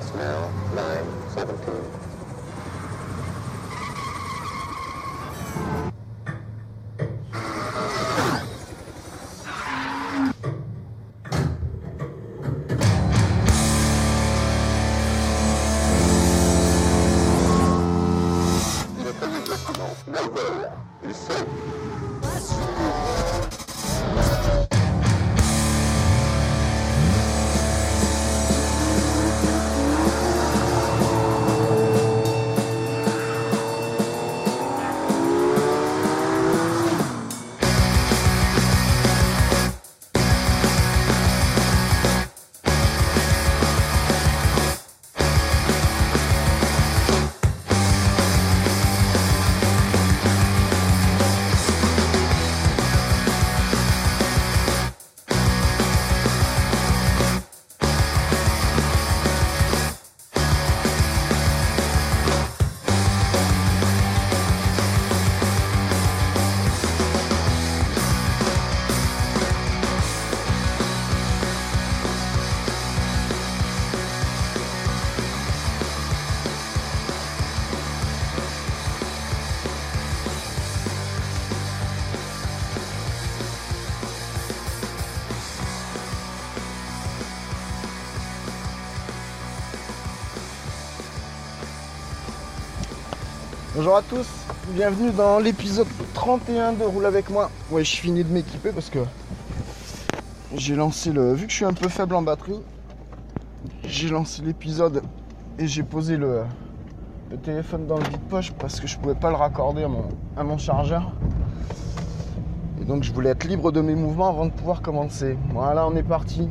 six now, nine, seventeen. À tous, bienvenue dans l'épisode 31 de Roule avec moi. Ouais, je finis de m'équiper parce que j'ai lancé le. Vu que je suis un peu faible en batterie, j'ai lancé l'épisode et j'ai posé le, téléphone dans le vide-poche parce que je pouvais pas le raccorder à mon, à mon chargeur. Et donc je voulais être libre de mes mouvements avant de pouvoir commencer. Voilà, on est parti.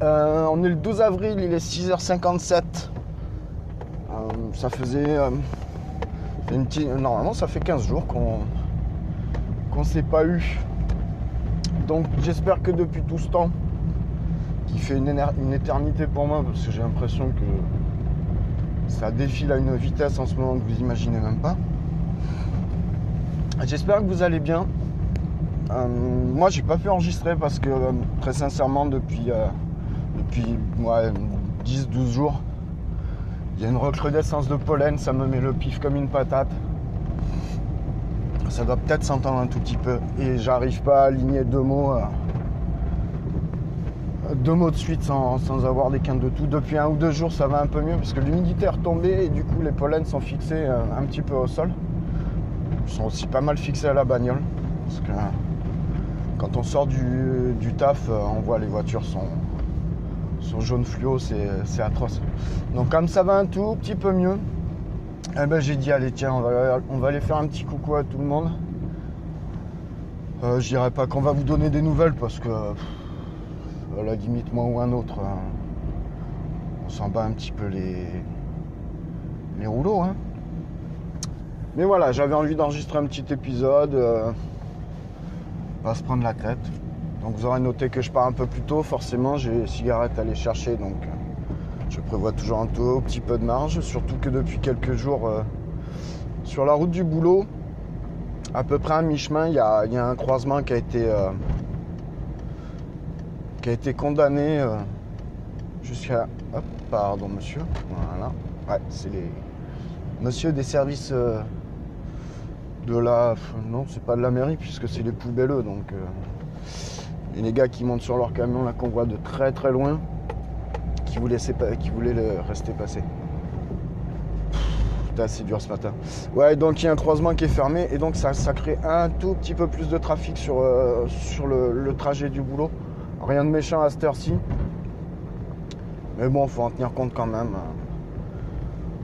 Euh, on est le 12 avril, il est 6h57. Euh, ça faisait. euh, Normalement, ça fait 15 jours qu'on qu'on s'est pas eu. Donc, j'espère que depuis tout ce temps, qui fait une, éternité pour moi, parce que j'ai l'impression que ça défile à une vitesse en ce moment que vous imaginez même pas. J'espère que vous allez bien. Euh, moi, j'ai pas pu enregistrer parce que, euh, très sincèrement, depuis, euh, depuis ouais, 10-12 jours, il y a une recrudescence de pollen, ça me met le pif comme une patate. Ça doit peut-être s'entendre un tout petit peu. Et j'arrive pas à aligner deux mots. euh, deux mots de suite sans, avoir des quintes de tout. Depuis un ou deux jours, ça va un peu mieux parce que l'humidité est retombée et du coup, les pollens sont fixés euh, un petit peu au sol. Ils sont aussi pas mal fixés à la bagnole. Parce que euh, quand on sort du, du taf, on voit les voitures sont, sont jaune fluo, c'est atroce. Donc comme ça va un tout petit peu mieux, eh ben, j'ai dit allez tiens on va, on aller faire un petit coucou à tout le monde. Euh, je dirais pas qu'on va vous donner des nouvelles parce que à la limite moi ou un autre, hein, on s'en bat un petit peu les, les rouleaux. hein. Mais voilà, j'avais envie d'enregistrer un petit épisode, euh, pas se prendre la tête. Donc vous aurez noté que je pars un peu plus tôt, forcément j'ai les cigarettes à aller chercher, donc euh, je prévois toujours un tout petit peu de marge, surtout que depuis quelques jours euh, sur la route du boulot, à peu près à mi-chemin, il y a, un croisement qui a été, euh, qui a été condamné jusqu'à... Hop, pardon monsieur, voilà. Ouais, c'est les... Monsieur des services de la... Non, c'est pas de la mairie puisque c'est les poubelleux, donc... et les gars qui montent sur leur camion là qu'on voit de très très loin, qui voulaient, rester passer. Putain, c'est dur ce matin. Ouais, donc il y a un croisement qui est fermé et donc ça, crée un tout petit peu plus de trafic sur, euh, le, trajet du boulot. Rien de méchant à cette heure-ci. Mais bon, faut en tenir compte quand même. hein.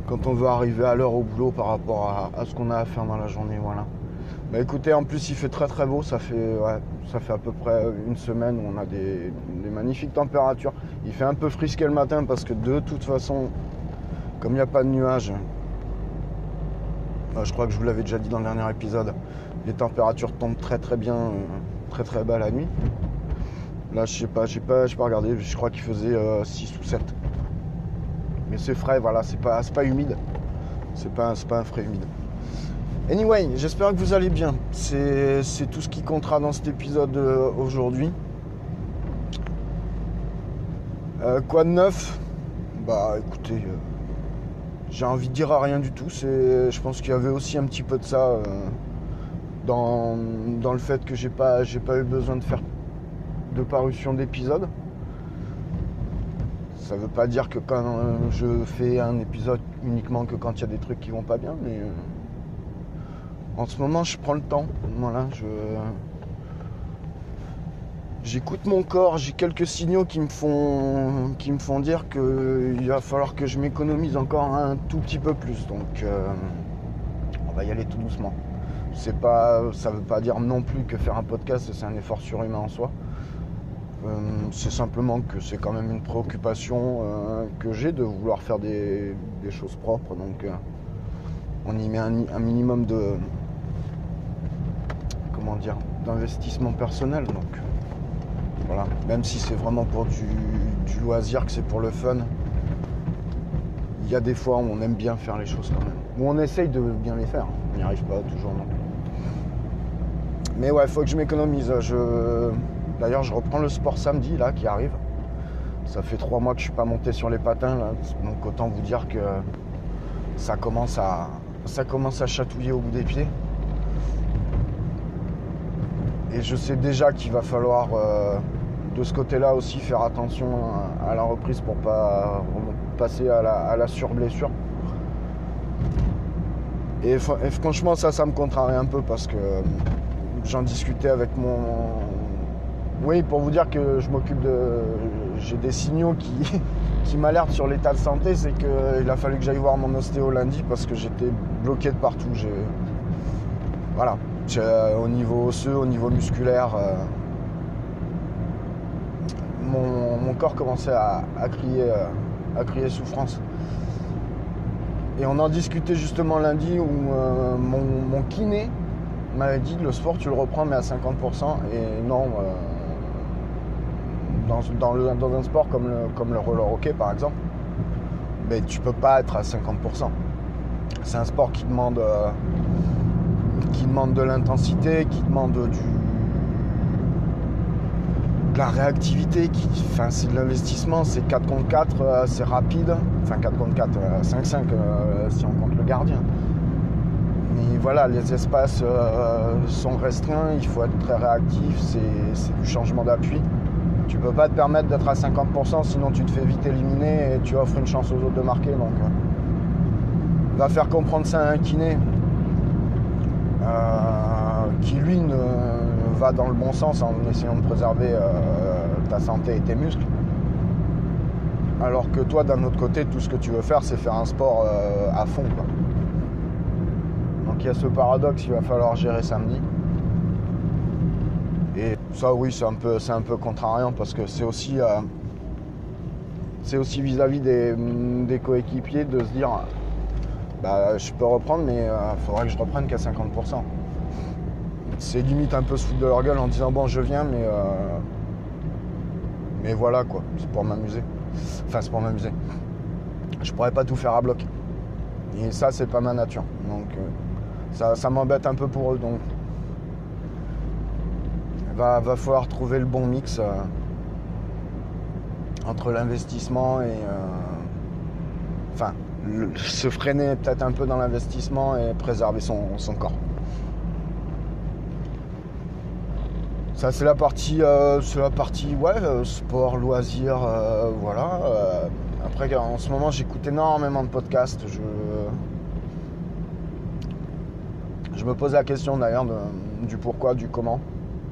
Quand on veut arriver à l'heure au boulot par rapport à, ce qu'on a à faire dans la journée, voilà. Bah écoutez, en plus il fait très très beau, ça fait, ça fait à peu près une semaine où on a des, magnifiques températures. Il fait un peu frisqué le matin parce que de toute façon, comme il n'y a pas de nuages, bah, je crois que je vous l'avais déjà dit dans le dernier épisode, les températures tombent très très bien, euh, très très bas la nuit. Là je sais pas, j'ai pas, j'ai pas regardé, je crois qu'il faisait euh, 6 ou 7. Mais c'est frais, voilà, c'est pas, pas humide. C'est pas, pas un frais humide. Anyway, j'espère que vous allez bien. C'est tout ce qui comptera dans cet épisode euh, aujourd'hui. Euh, quoi de neuf? Bah écoutez, euh, j'ai envie de dire à rien du tout. Je pense qu'il y avait aussi un petit peu de ça dans, dans le fait que j'ai pas, pas eu besoin de faire de parution d'épisode. Ça veut pas dire que quand je fais un épisode uniquement que quand il y a des trucs qui vont pas bien, mais en ce moment je prends le temps. Voilà, je j'écoute mon corps, j'ai quelques signaux qui me font qui me font dire qu'il va falloir que je m'économise encore un tout petit peu plus. Donc euh, on va y aller tout doucement. C'est pas, ça veut pas dire non plus que faire un podcast c'est un effort surhumain en soi. Euh, c'est simplement que c'est quand même une préoccupation euh, que j'ai de vouloir faire des, choses propres. Donc on y met un minimum de dire d'investissement personnel. Donc voilà, même si c'est vraiment pour du, loisir, que c'est pour le fun. Il y a des fois où on aime bien faire les choses quand même. Où on essaye de bien les faire. On n'y arrive pas toujours non. Mais ouais, faut que je m'économise. Je... D'ailleurs, je reprends le sport samedi là qui arrive. Ça fait trois mois que je suis pas monté sur les patins donc autant vous dire que ça commence à ça commence à chatouiller au bout des pieds. Et je sais déjà qu'il va falloir euh, de ce côté-là aussi faire attention à, la reprise pour pas passer à la, surblessure. Et, fr- et franchement, ça, ça me contrarie un peu parce que euh, j'en discutais avec mon. Oui, pour vous dire que je m'occupe de. J'ai des signaux qui, qui m'alertent sur l'état de santé, c'est qu'il a fallu que j'aille voir mon ostéo lundi parce que j'étais bloqué de partout. Voilà. Euh, au niveau osseux, au niveau musculaire, euh, mon, corps commençait à, crier, euh, à crier souffrance. Et on en discutait justement lundi où mon, kiné m'avait dit le sport tu le reprends mais à 50% et non dans, un sport comme le, roller hockey par exemple mais tu peux pas être à 50%. C'est un sport qui demande qui demande de l'intensité, qui demande du de la réactivité, qui, enfin, c'est de l'investissement, c'est 4 contre 4, euh, c'est rapide, enfin 4 contre 4, euh, 5-5 euh, si on compte le gardien. Mais voilà, les espaces euh, sont restreints, il faut être très réactif, c'est du changement d'appui. Tu peux pas te permettre d'être à 50%, sinon tu te fais vite éliminer et tu offres une chance aux autres de marquer. Donc, euh, va faire comprendre ça à un kiné euh, qui lui va dans le bon sens en essayant de préserver euh, ta santé et tes muscles. Alors que toi, d'un autre côté, tout ce que tu veux faire, c'est faire un sport euh, à fond. quoi. Donc il y a ce paradoxe qu'il va falloir gérer samedi. Et ça, oui, c'est un peu, c'est un peu contrariant parce que c'est aussi, euh, c'est aussi vis-à-vis des coéquipiers de se dire, bah, je peux reprendre, mais il faudrait que je reprenne qu'à 50%. C'est limite un peu se foutre de leur gueule en disant bon, je viens, mais euh, mais voilà quoi, c'est pour m'amuser. Enfin, c'est pour m'amuser. Je pourrais pas tout faire à bloc. Et ça, c'est pas ma nature. Donc, euh, ça, ça m'embête un peu pour eux. Donc, va, va falloir trouver le bon mix euh, entre l'investissement et. euh, Enfin, se freiner peut-être un peu dans l'investissement et préserver son, corps. Ça, c'est la partie, euh, c'est la partie ouais, euh, sport, loisirs, euh, voilà. Après, en ce moment, j'écoute énormément de podcasts. Je, me pose la question d'ailleurs du pourquoi, du comment.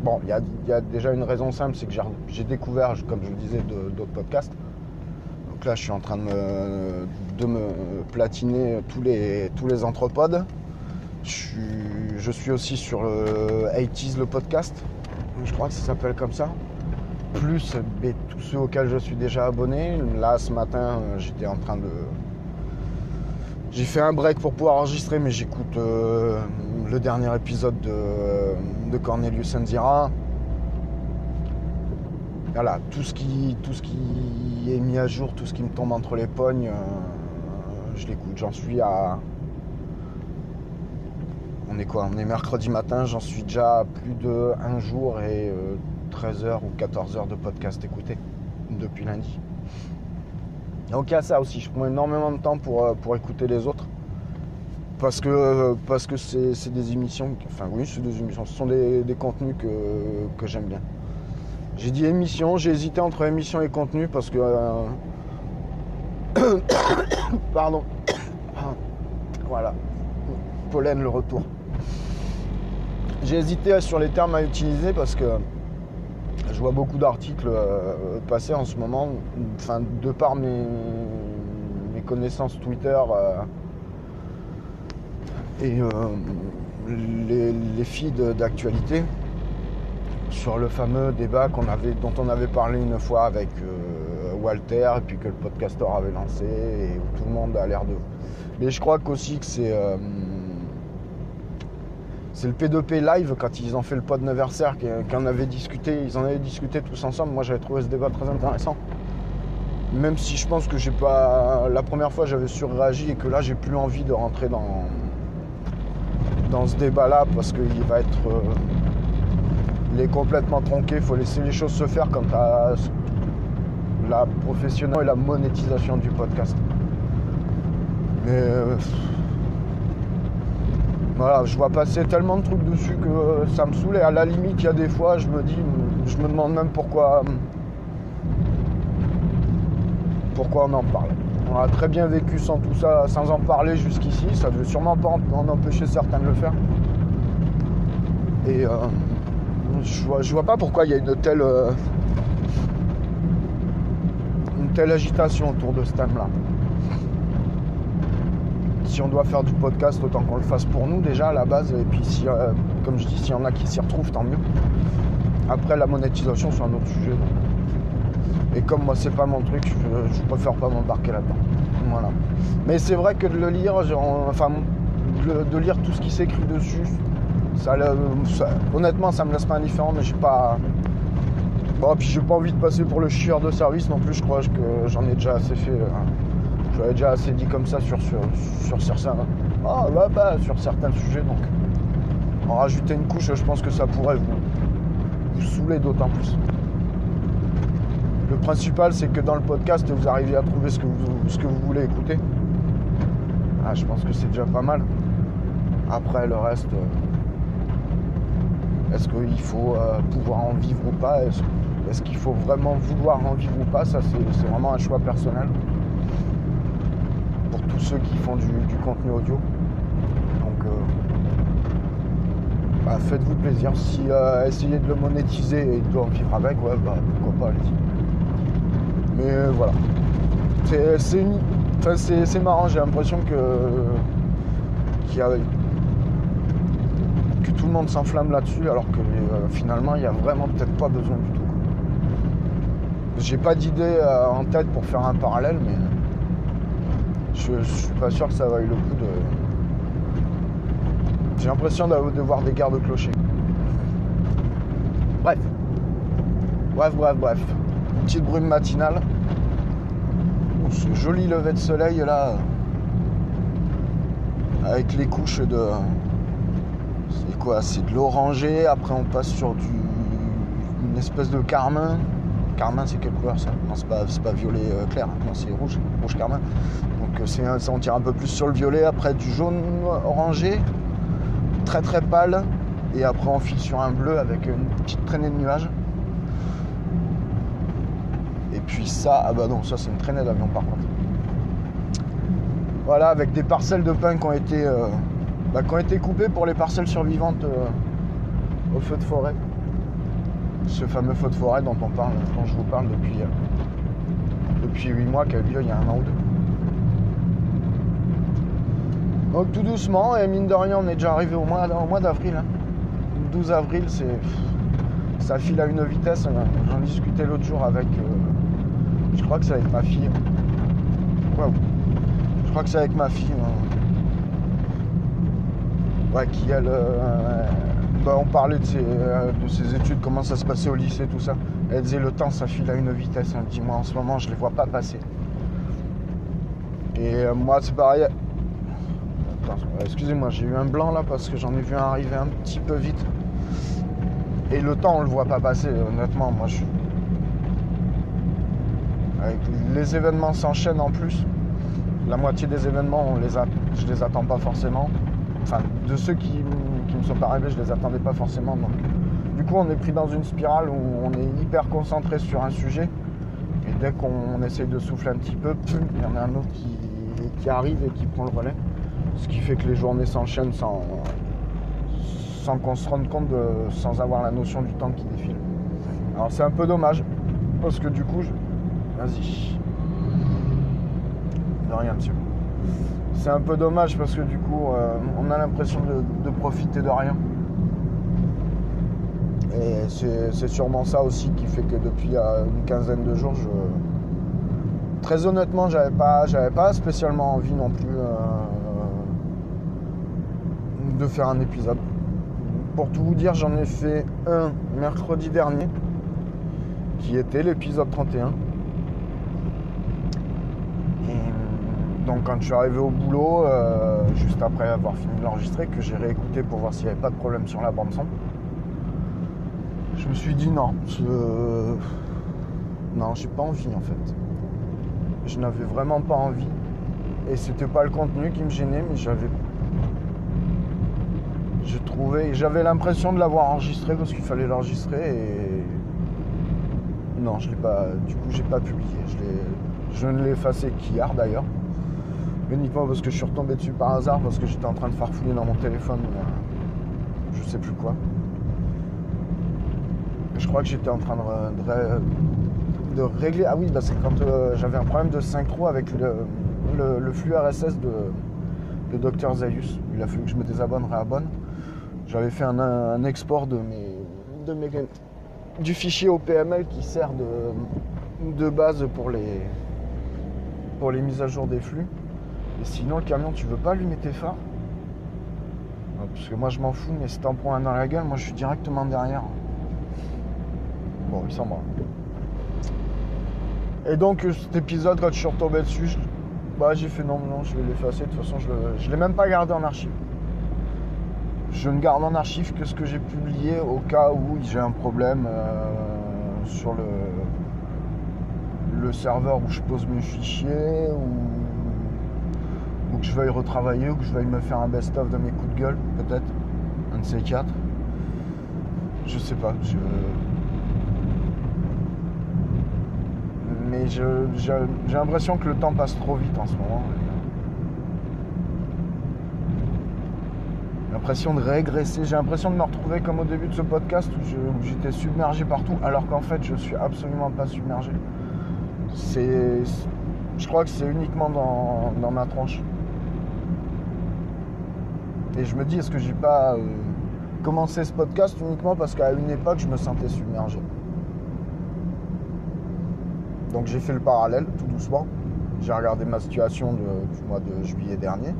Bon, il y y a déjà une raison simple, c'est que j'ai- découvert, comme je le disais, d'autres podcasts. Donc là, je suis en train de me, de me platiner tous les, tous les anthropodes. Je suis, je suis aussi sur le 80s, le podcast. Je crois que ça s'appelle comme ça. Plus mais, tous ceux auxquels je suis déjà abonné. Là, ce matin, euh, j'étais en train de. J'ai fait un break pour pouvoir enregistrer, mais j'écoute euh, le dernier épisode de, Cornelius Enzira. Voilà, tout ce, qui, tout ce qui est mis à jour, tout ce qui me tombe entre les pognes, euh, je l'écoute. J'en suis à. On est quoi On est mercredi matin, j'en suis déjà à plus de un jour et euh, 13 heures ou 14 heures de podcast écouté depuis lundi. Donc il y a ça aussi, je prends énormément de temps pour, euh, pour écouter les autres. Parce que euh, parce que c'est c'est des émissions, enfin oui c'est des émissions, ce sont des, des contenus que, que j'aime bien. J'ai dit émission, j'ai hésité entre émission et contenu parce que... euh, Pardon. voilà. Pollen le retour. J'ai hésité sur les termes à utiliser parce que je vois beaucoup d'articles euh, passer en ce moment, enfin de par mes, connaissances Twitter euh, et euh, les, feeds d'actualité sur le fameux débat dont on avait parlé une fois avec Walter et puis que le podcaster avait lancé et tout le monde a l'air de. Mais je crois qu'aussi que c'est euh, le P2P live quand ils ont fait le pod anniversaire qu'on avait discuté, ils en avaient discuté tous ensemble. Moi j'avais trouvé ce débat très intéressant. Même si je pense que j'ai pas. La première fois j'avais surréagi et que là j'ai plus envie de rentrer dans, ce débat là parce qu'il va être. euh, il est complètement tronqué, il faut laisser les choses se faire quant à la professionnelle et la monétisation du podcast. Mais euh, voilà, je vois passer tellement de trucs dessus que euh, ça me saoule et à la limite il y a des fois je me dis, je me demande même pourquoi pourquoi on en parle. On a très bien vécu sans tout ça, sans en parler jusqu'ici, ça ne devait sûrement pas en empêcher certains de le faire. Et euh, je vois, je vois pas pourquoi il y a une telle, telle agitation autour de ce thème-là. Si on doit faire du podcast, autant qu'on le fasse pour nous déjà à la base. Et puis, si, euh, comme je dis, s'il y en a qui s'y retrouvent, tant mieux. Après, la monétisation, c'est un autre sujet. Et comme moi, c'est pas mon truc, je, préfère pas m'embarquer là-dedans. Voilà. Mais c'est vrai que de le lire, enfin, de, lire tout ce qui s'écrit dessus, ça, ça- honnêtement, ça me laisse pas indifférent, mais j'ai pas. Bon, puis j'ai pas envie de passer pour le chieur de service non plus. Je crois que j'en ai déjà assez fait. euh, J'avais déjà assez dit comme ça sur sur, sur certains. Ah bah, bah, sur certains sujets. Donc, en rajouter une couche, je pense que ça pourrait vous, vous saouler d'autant plus. Le principal, c'est que dans le podcast, vous arriviez à trouver ce que vous, ce que vous voulez écouter. Ah, je pense que c'est déjà pas mal. Après, le reste, euh, est-ce qu'il faut euh, pouvoir en vivre ou pas? Est-ce qu'il faut vraiment vouloir en vivre ou pas? Ça, c'est vraiment un choix personnel. Pour tous ceux qui font du, contenu audio. Donc, euh, bah, faites-vous plaisir. Si euh, essayez de le monétiser et de en vivre avec, ouais, bah, pourquoi pas, allez-y. Mais euh, voilà. C'est marrant, j'ai l'impression que que tout le monde s'enflamme là-dessus alors que finalement il n'y a vraiment peut-être pas besoin du tout. J'ai pas d'idée euh, en tête pour faire un parallèle mais je, suis pas sûr que ça vaille le coup de. J'ai l'impression de, voir des gardes clochers. Bref. Bref, bref, bref. Petite brume matinale. Ce joli lever de soleil là. Avec les couches de. C'est quoi? C'est de l'oranger. Après, on passe sur du. Une espèce de carmin. Carmin, c'est quelle couleur ça Non, c'est pas, violet euh, clair. Non, c'est rouge. Rouge carmin. Donc, euh, ça, on tire un peu plus sur le violet. Après, du jaune orangé. Très très pâle. Et après, on file sur un bleu avec une petite traînée de nuages. Et puis ça, ah bah non, ça c'est une traînée d'avion par contre. Voilà, avec des parcelles de pin qui ont été, euh, bah, qui ont été coupées pour les parcelles survivantes au feu de forêt. Ce fameux feu de forêt dont on parle, dont je vous parle depuis, euh, depuis 8 mois, qui a eu lieu il y a un an ou deux. Donc tout doucement, et mine de rien, on est déjà arrivé au mois, au mois d'avril. hein. 12 avril, c'est. Ça file à une vitesse. hein. J'en discutais l'autre jour avec. euh, je crois que c'est avec ma fille. Waouh. Je crois que c'est avec ma fille. hein. Ouais, qui elle. euh, bah, on parlait de ses, euh, de ses études, comment ça se passait au lycée, tout ça. Elle disait le temps ça file à une vitesse. Elle me dit moi en ce moment je les vois pas passer. Et euh, moi c'est pareil. Excusez-moi, j'ai eu un blanc là parce que j'en ai vu un arriver un petit peu vite. Et le temps on le voit pas passer, honnêtement, moi les événements s'enchaînent en plus. La moitié des événements, on les je les attends pas forcément. Enfin, de ceux qui, sont pas arrivés, je les attendais pas forcément. Donc, du coup, on est pris dans une spirale où on est hyper concentré sur un sujet. Et dès qu'on essaye de souffler un petit peu, il y en a un autre qui, qui arrive et qui prend le relais. Ce qui fait que les journées s'enchaînent sans, sans qu'on se rende compte, de, sans avoir la notion du temps qui défile. Alors c'est un peu dommage, parce que du coup, je... vas-y. De rien, monsieur. C'est un peu dommage parce que du coup, euh, on a l'impression de, profiter de rien. Et c'est sûrement ça aussi qui fait que depuis une quinzaine de jours, très honnêtement, j'avais pas, j'avais pas spécialement envie non plus euh, de faire un épisode. Pour tout vous dire, j'en ai fait un mercredi dernier, qui était l'épisode 31. Et donc quand je suis arrivé au boulot, euh, juste après avoir fini de l'enregistrer, que j'ai réécouté pour voir s'il n'y avait pas de problème sur la bande son, je me suis dit non, je... non, j'ai pas envie en fait. Je n'avais vraiment pas envie. Et c'était pas le contenu qui me gênait, mais j'avais. Je trouvais. J'avais l'impression de l'avoir enregistré parce qu'il fallait l'enregistrer et. Non, je l'ai pas. Du coup, j'ai pas publié. Je, je ne l'ai effacé qu'hier d'ailleurs. Uniquement parce que je suis retombé dessus par hasard parce que j'étais en train de farfouiller dans mon téléphone. euh, Je sais plus quoi. Je crois que j'étais en train de, régler. Ah oui, bah c'est quand euh, j'avais un problème de synchro avec le, flux RSS de, Dr Zaius. Il a fallu que je me désabonne, réabonne. J'avais fait un, export de mes, de mes- du fichier OPML qui sert de, base pour les mises à jour des flux. Et sinon, le camion, tu veux pas allumer tes phares Parce que moi, je m'en fous, mais si t'en prends un dans la gueule, moi, je suis directement derrière. Bon, il s'en va. Et donc euh, cet épisode, quand je suis retombé dessus, bah, j'ai fait non, non, je vais l'effacer. De toute façon, je ne l'ai même pas gardé en archive. Je ne garde en archive que ce que j'ai publié au cas où j'ai un problème euh, sur le, le serveur où je pose mes fichiers, ou que je veuille retravailler, ou que je veuille me faire un best-of de mes coups de gueule, peut-être. Un de ces quatre. Je sais pas. Mais j'ai l'impression que le temps passe trop vite en ce moment. L'impression de régresser. J'ai l'impression de me retrouver comme au début de ce podcast où j'étais submergé partout, alors qu'en fait je suis absolument pas submergé. C'est, je crois que c'est uniquement dans, dans ma tronche. Et je me dis, est-ce que j'ai pas euh, commencé ce podcast uniquement parce qu'à une époque je me sentais submergé. Donc j'ai fait le parallèle tout doucement. J'ai regardé ma situation du mois de juillet dernier.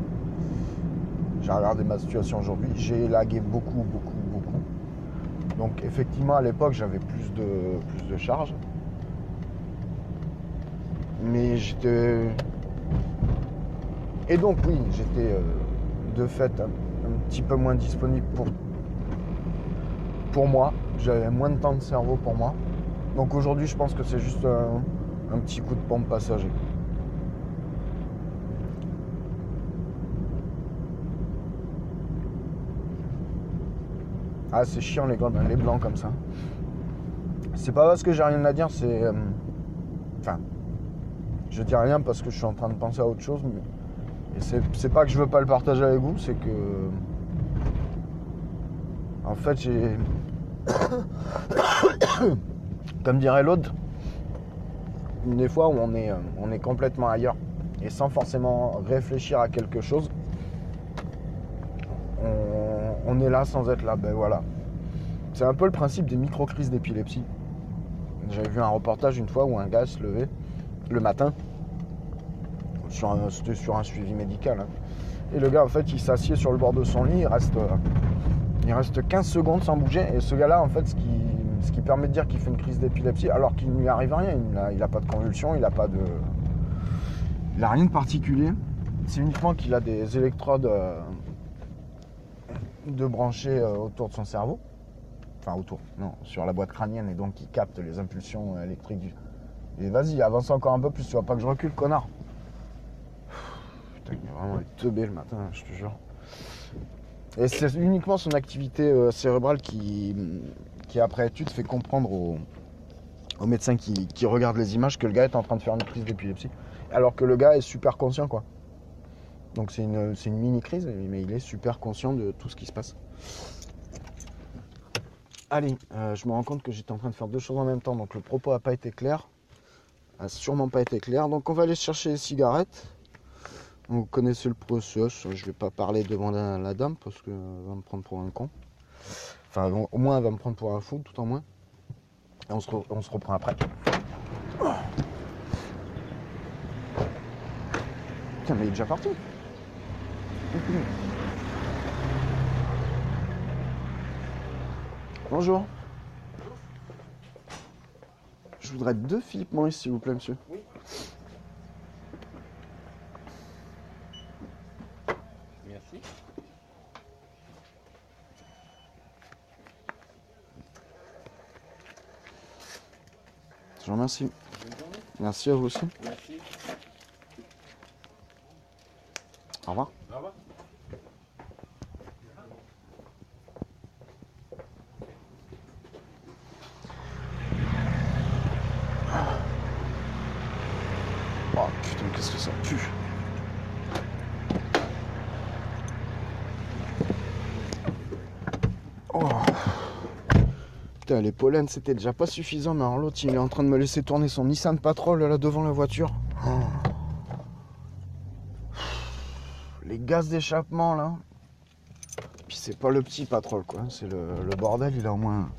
J'ai regardé ma situation aujourd'hui. J'ai élagué beaucoup, beaucoup, beaucoup. Donc effectivement à l'époque j'avais plus de, plus de charges. Mais j'étais. Et donc oui, j'étais euh, de fait petit peu moins disponible pour, pour moi. J'avais moins de temps de cerveau pour moi. Donc aujourd'hui je pense que c'est juste un, petit coup de pompe passager. Ah c'est chiant les, les blancs comme ça. C'est pas parce que j'ai rien à dire, c'est. euh, Enfin. Je dis rien parce que je suis en train de penser à autre chose. Mais... Et c'est pas que je veux pas le partager avec vous, c'est que. En fait j'ai. Comme dirait l'autre, des fois où on est, euh, on est complètement ailleurs et sans forcément réfléchir à quelque chose, on, est là sans être là. Ben voilà. C'est un peu le principe des micro-crises d'épilepsie. J'avais vu un reportage une fois où un gars se levait le matin. C'était sur un suivi médical. hein. Et le gars, en fait, il s'assied sur le bord de son lit, il reste, euh, il reste 15 secondes sans bouger. Et ce gars-là, en fait, ce qui, ce qui permet de dire qu'il fait une crise d'épilepsie, alors qu'il ne lui arrive rien. Il n'a pas de convulsion, il n'a pas de. Il n'a rien de particulier. C'est uniquement qu'il a des électrodes euh, de branchés euh, autour de son cerveau. Enfin, autour, non, sur la boîte crânienne, et donc il capte les impulsions euh, électriques du, Et vas-y, avance encore un peu plus, tu vois pas que je recule, connard. Putain, il est vraiment teubé le matin, je te jure. Et c'est uniquement son activité euh, cérébrale qui, après étude, fait comprendre aux, médecins qui, regardent les images que le gars est en train de faire une crise d'épilepsie. Alors que le gars est super conscient, quoi. Donc c'est une, c'est une mini-crise, mais il est super conscient de tout ce qui se passe. Allez, euh, je me rends compte que j'étais en train de faire deux choses en même temps, donc le propos n'a pas été clair. A sûrement pas été clair. Donc on va aller chercher les cigarettes. Vous connaissez le processus, je vais pas parler devant la, dame parce qu'elle va me prendre pour un con. Enfin, au moins elle va me prendre pour un fou, tout en moins. Et on se, reprend après. Putain, mais il est déjà parti. Bonjour. Je voudrais deux Philippe Maurice, s'il vous plaît, monsieur. Merci. Je vous remercie. Merci à vous aussi. Au revoir. Au revoir. Oh putain, qu'est-ce que ça pue. Oh. Les pollens, c'était déjà pas suffisant, mais alors l'autre, il est en train de me laisser tourner son Nissan Patrol là devant la voiture. Oh. Les gaz d'échappement là. Puis c'est pas le petit Patrol quoi, c'est le, le bordel, il a au moins,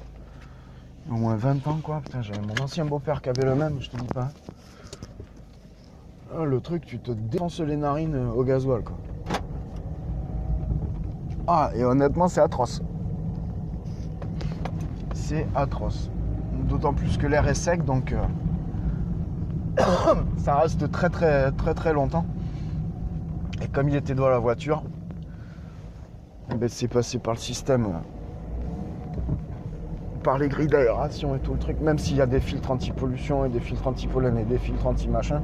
au moins 20 ans quoi. Putain, j'avais mon ancien beau-père qui avait le même, je te dis pas. Ah, le truc, tu te défonces les narines euh, au gasoil, quoi. Ah, et honnêtement, c'est atroce. C'est atroce. D'autant plus que l'air est sec, donc euh, ça reste très très très très longtemps. Et comme il était dans la voiture, eh ben, c'est passé par le système, euh, par les grilles d'aération et tout le truc. Même s'il y a des filtres anti-pollution et des filtres anti-pollen et des filtres anti-machin.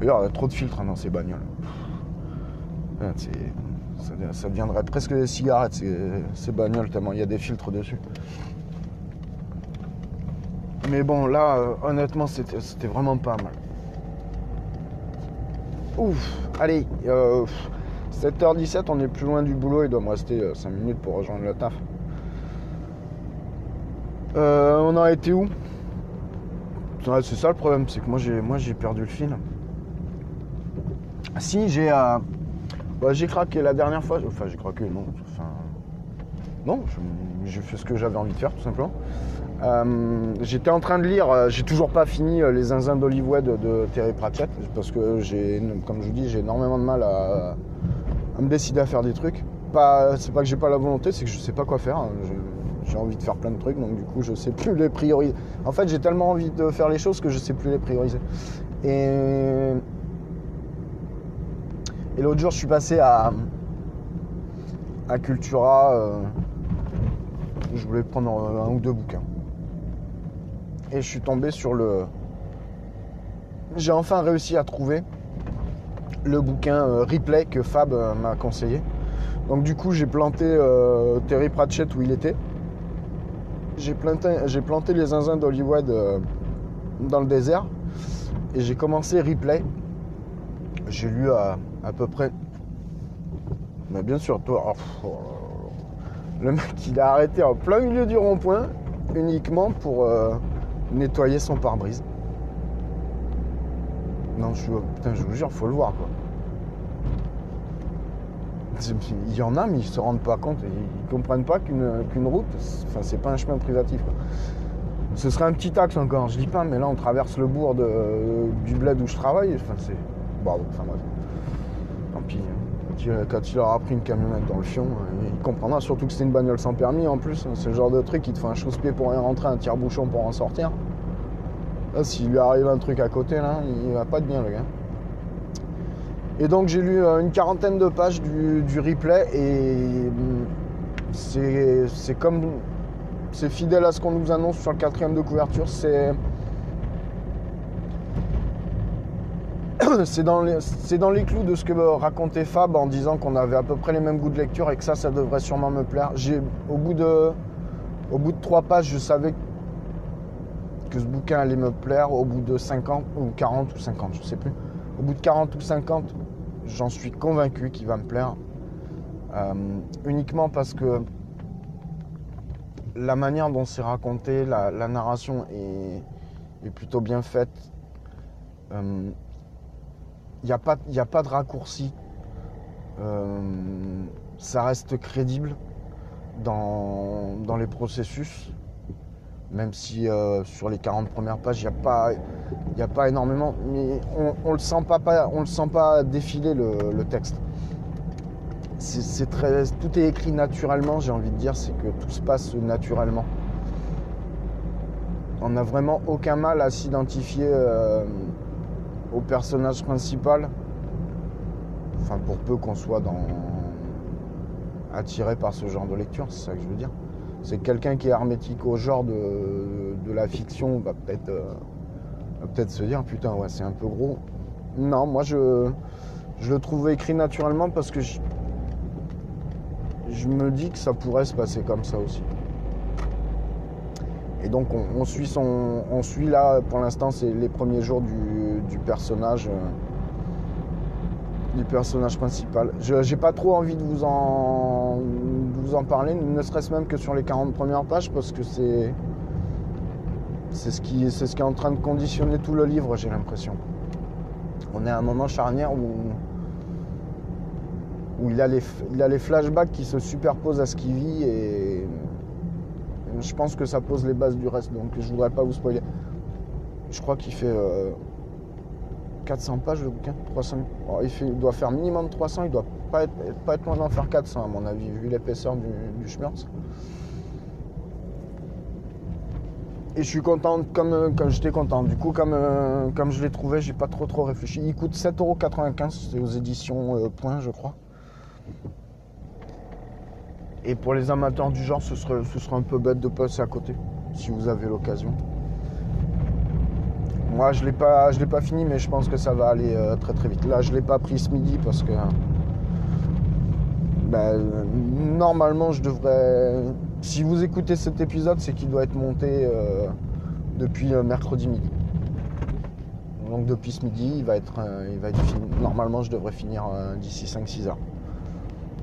D'ailleurs, il y a trop de filtres hein, dans ces bagnoles. C'est- Ça, deviendrait presque des cigarettes, ces bagnoles, tellement il y a des filtres dessus. Mais bon, là, euh, honnêtement, c'était vraiment pas mal. Ouf, allez, euh, 7h17, on est plus loin du boulot, il doit me rester 5 minutes pour rejoindre le taf. Euh, on a été où? C'est ça le problème, c'est que moi j'ai moi j'ai perdu le fil. Si j'ai euh, bah, j'ai craqué la dernière fois, enfin j'ai craqué non, enfin non, j'ai fait ce que j'avais envie de faire tout simplement. Euh, J'étais en train de lire, euh, j'ai toujours pas fini euh, les zinzins d'Hollywood de, de Terry Pratchett parce que j'ai, comme je vous dis, j'ai énormément de mal à, me décider à faire des trucs. Pas, c'est pas que j'ai pas la volonté, c'est que je sais pas quoi faire. Je- J'ai envie de faire plein de trucs, donc du coup je sais plus les prioriser. En fait, j'ai tellement envie de faire les choses que je sais plus les prioriser. Et l'autre jour, je suis passé à, Cultura. je voulais prendre un ou deux bouquins. Et je suis tombé sur le. J'ai enfin réussi à trouver le bouquin euh, Replay que Fab euh, m'a conseillé. Donc, du coup, j'ai planté euh, Terry Pratchett où il était. J'ai planté, j'ai planté les zinzins d'Hollywood dans le désert. Et j'ai commencé Replay. J'ai lu à, à peu près. Mais bien sûr, toi. oh, oh là. le mec, il a arrêté en plein milieu du rond-point uniquement pour nettoyer son pare-brise. Non, je, putain, je vous jure, faut le voir quoi. Il y en a, mais ils se rendent pas compte. Ils, comprennent pas qu'une route, enfin, c'est pas un chemin privatif. Ce serait un petit axe encore, je dis pas, mais là on traverse le bourg du bled où je travaille. Enfin, c'est. Bon, enfin bref. Tant pis. Quand il, quand il aura pris une camionnette dans le fion, euh, il comprendra surtout que c'est une bagnole sans permis en plus. C'est le genre de truc qui te fait un chausse-pied pour y rentrer, un tire-bouchon pour en sortir. Là, s'il lui arrive un truc à côté, là, il va pas être bien le gars. Et donc j'ai lu euh, une quarantaine de pages du, du replay et c'est c'est comme c'est fidèle à ce qu'on nous annonce sur le quatrième de couverture. C'est c'est dans, dans les clous de ce que racontait Fab en disant qu'on avait à peu près les mêmes goûts de lecture et que ça, ça devrait sûrement me plaire. Au, bout de, au bout de trois pages, je savais que ce bouquin allait me plaire. Au bout de 50 ou 40 ou 50, je sais plus. Au bout de 40 ou 50, j'en suis convaincu qu'il va me plaire. Euh, uniquement parce que la manière dont c'est raconté, la, narration est, plutôt bien faite. Il n'y a, pas, a pas de raccourci. Euh, ça reste crédible dans, dans les processus. Même si euh, sur les 40 premières pages, il n'y a, pas, a pas énormément. Mais on ne le, sent pas, on le sent pas défiler le, texte. C'est très, tout est écrit naturellement, j'ai envie de dire, c'est que tout se passe naturellement. On n'a vraiment aucun mal à s'identifier euh, au personnage principal. Enfin, pour peu qu'on soit dans... attiré par ce genre de lecture, c'est ça que je veux dire c'est quelqu'un qui est hermétique au genre de, la fiction, va peut-être euh, peut se dire putain ouais c'est un peu gros. Non, moi je, je le trouve écrit naturellement parce que je, me dis que ça pourrait se passer comme ça aussi. Et donc on, suit son. On suit là pour l'instant c'est les premiers jours du, personnage. Euh, du personnage principal. Je j'ai pas trop envie de vous en vous en parler, ne serait-ce même que sur les 40 premières pages, parce que c'est c'est ce qui c'est ce qui est en train de conditionner tout le livre, j'ai l'impression. On est à un moment charnière où où il a les il a les flashbacks qui se superposent à ce qu'il vit et je pense que ça pose les bases du reste, donc je voudrais pas vous spoiler. Je crois qu'il fait euh, 400 pages le bouquin 300. il, doit faire minimum 300, il doit pas être, pas être loin d'en faire 400 à mon avis, vu l'épaisseur du, du Schmerz. Et je suis content, comme, comme j'étais content. Du coup, comme, euh, comme je l'ai trouvé, j'ai pas trop trop réfléchi. Il coûte 7,95€, c'est aux éditions euh, Point, je crois. Et pour les amateurs du genre, ce serait, ce serait un peu bête de passer à côté, si vous avez l'occasion. Moi, je ne l'ai pas, fini, mais je pense que ça va aller euh, très très vite. Là, je ne l'ai pas pris ce midi parce que ben, normalement, je devrais. Si vous écoutez cet épisode, c'est qu'il doit être monté euh, depuis euh, mercredi midi. Donc depuis ce midi, il va être, il va être fini. Normalement, je devrais finir d'ici 5-6 heures.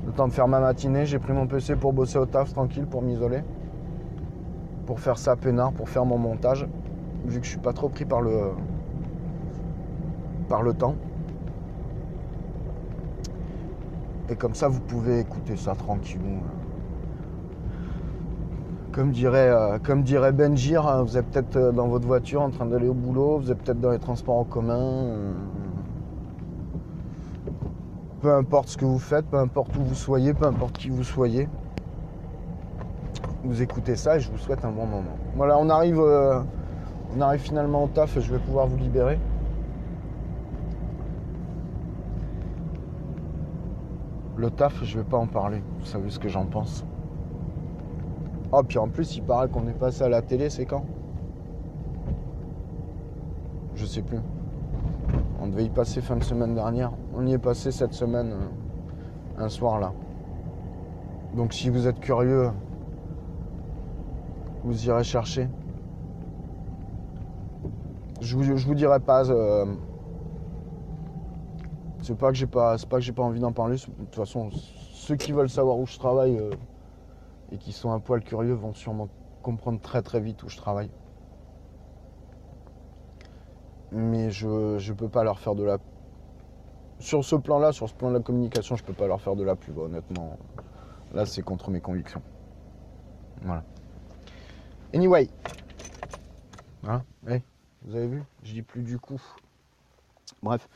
Le temps de faire ma matinée, j'ai pris mon PC pour bosser au taf tranquille, pour m'isoler. Pour faire ça peinard, pour faire mon montage vu que je suis pas trop pris par le temps. Et comme ça, vous pouvez écouter ça tranquillement. Comme dirait, euh, comme dirait Benjir, hein, vous êtes peut-être euh, dans votre voiture en train d'aller au boulot, vous êtes peut-être dans les transports en commun. Euh. peu importe ce que vous faites, peu importe où vous soyez, peu importe qui vous soyez, vous écoutez ça et je vous souhaite un bon moment. Voilà, on arrive on arrive finalement au taf je vais pouvoir vous libérer. Le taf, je vais pas en parler. Vous savez ce que j'en pense. Oh, puis en plus, il paraît qu'on est passé à la télé, c'est quand? Je sais plus. On devait y passer fin de semaine dernière. On y est passé cette semaine, euh, un soir là. Donc si vous êtes curieux, vous irez chercher. Je vous, vous dirai pas. Euh, c'est pas que j'ai pas, pas envie d'en parler. De toute façon, ceux qui veulent savoir où je travaille euh, et qui sont un poil curieux vont sûrement comprendre très très vite où je travaille. Mais je ne peux pas leur faire de la. Sur ce plan-là, sur ce plan de la communication, je peux pas leur faire de la pub, honnêtement. Là, c'est contre mes convictions. Voilà. Anyway. Hein? Vous avez vu? Je dis plus du coup. Bref.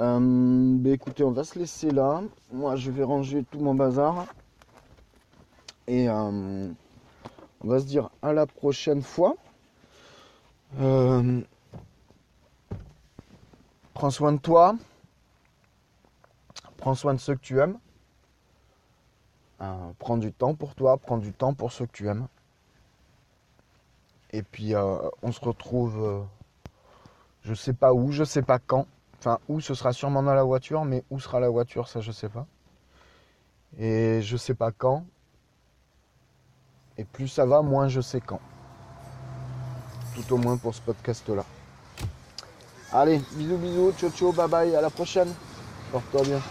Euh, bah, écoutez, on va se laisser là. Moi, je vais ranger tout mon bazar. Et euh, on va se dire à la prochaine fois. Euh, Prends soin de toi. Prends soin de ceux que tu aimes. Euh, prends du temps pour toi, prends du temps pour ceux que tu aimes. Et puis euh, on se retrouve, euh, je sais pas où, je sais pas quand. Enfin, où ce sera sûrement dans la voiture, mais où sera la voiture, ça je sais pas. Et je sais pas quand. Et plus ça va, moins je sais quand. Tout au moins pour ce podcast-là. Allez, bisous, bisous, ciao, ciao, bye bye, à la prochaine. Porte-toi bien.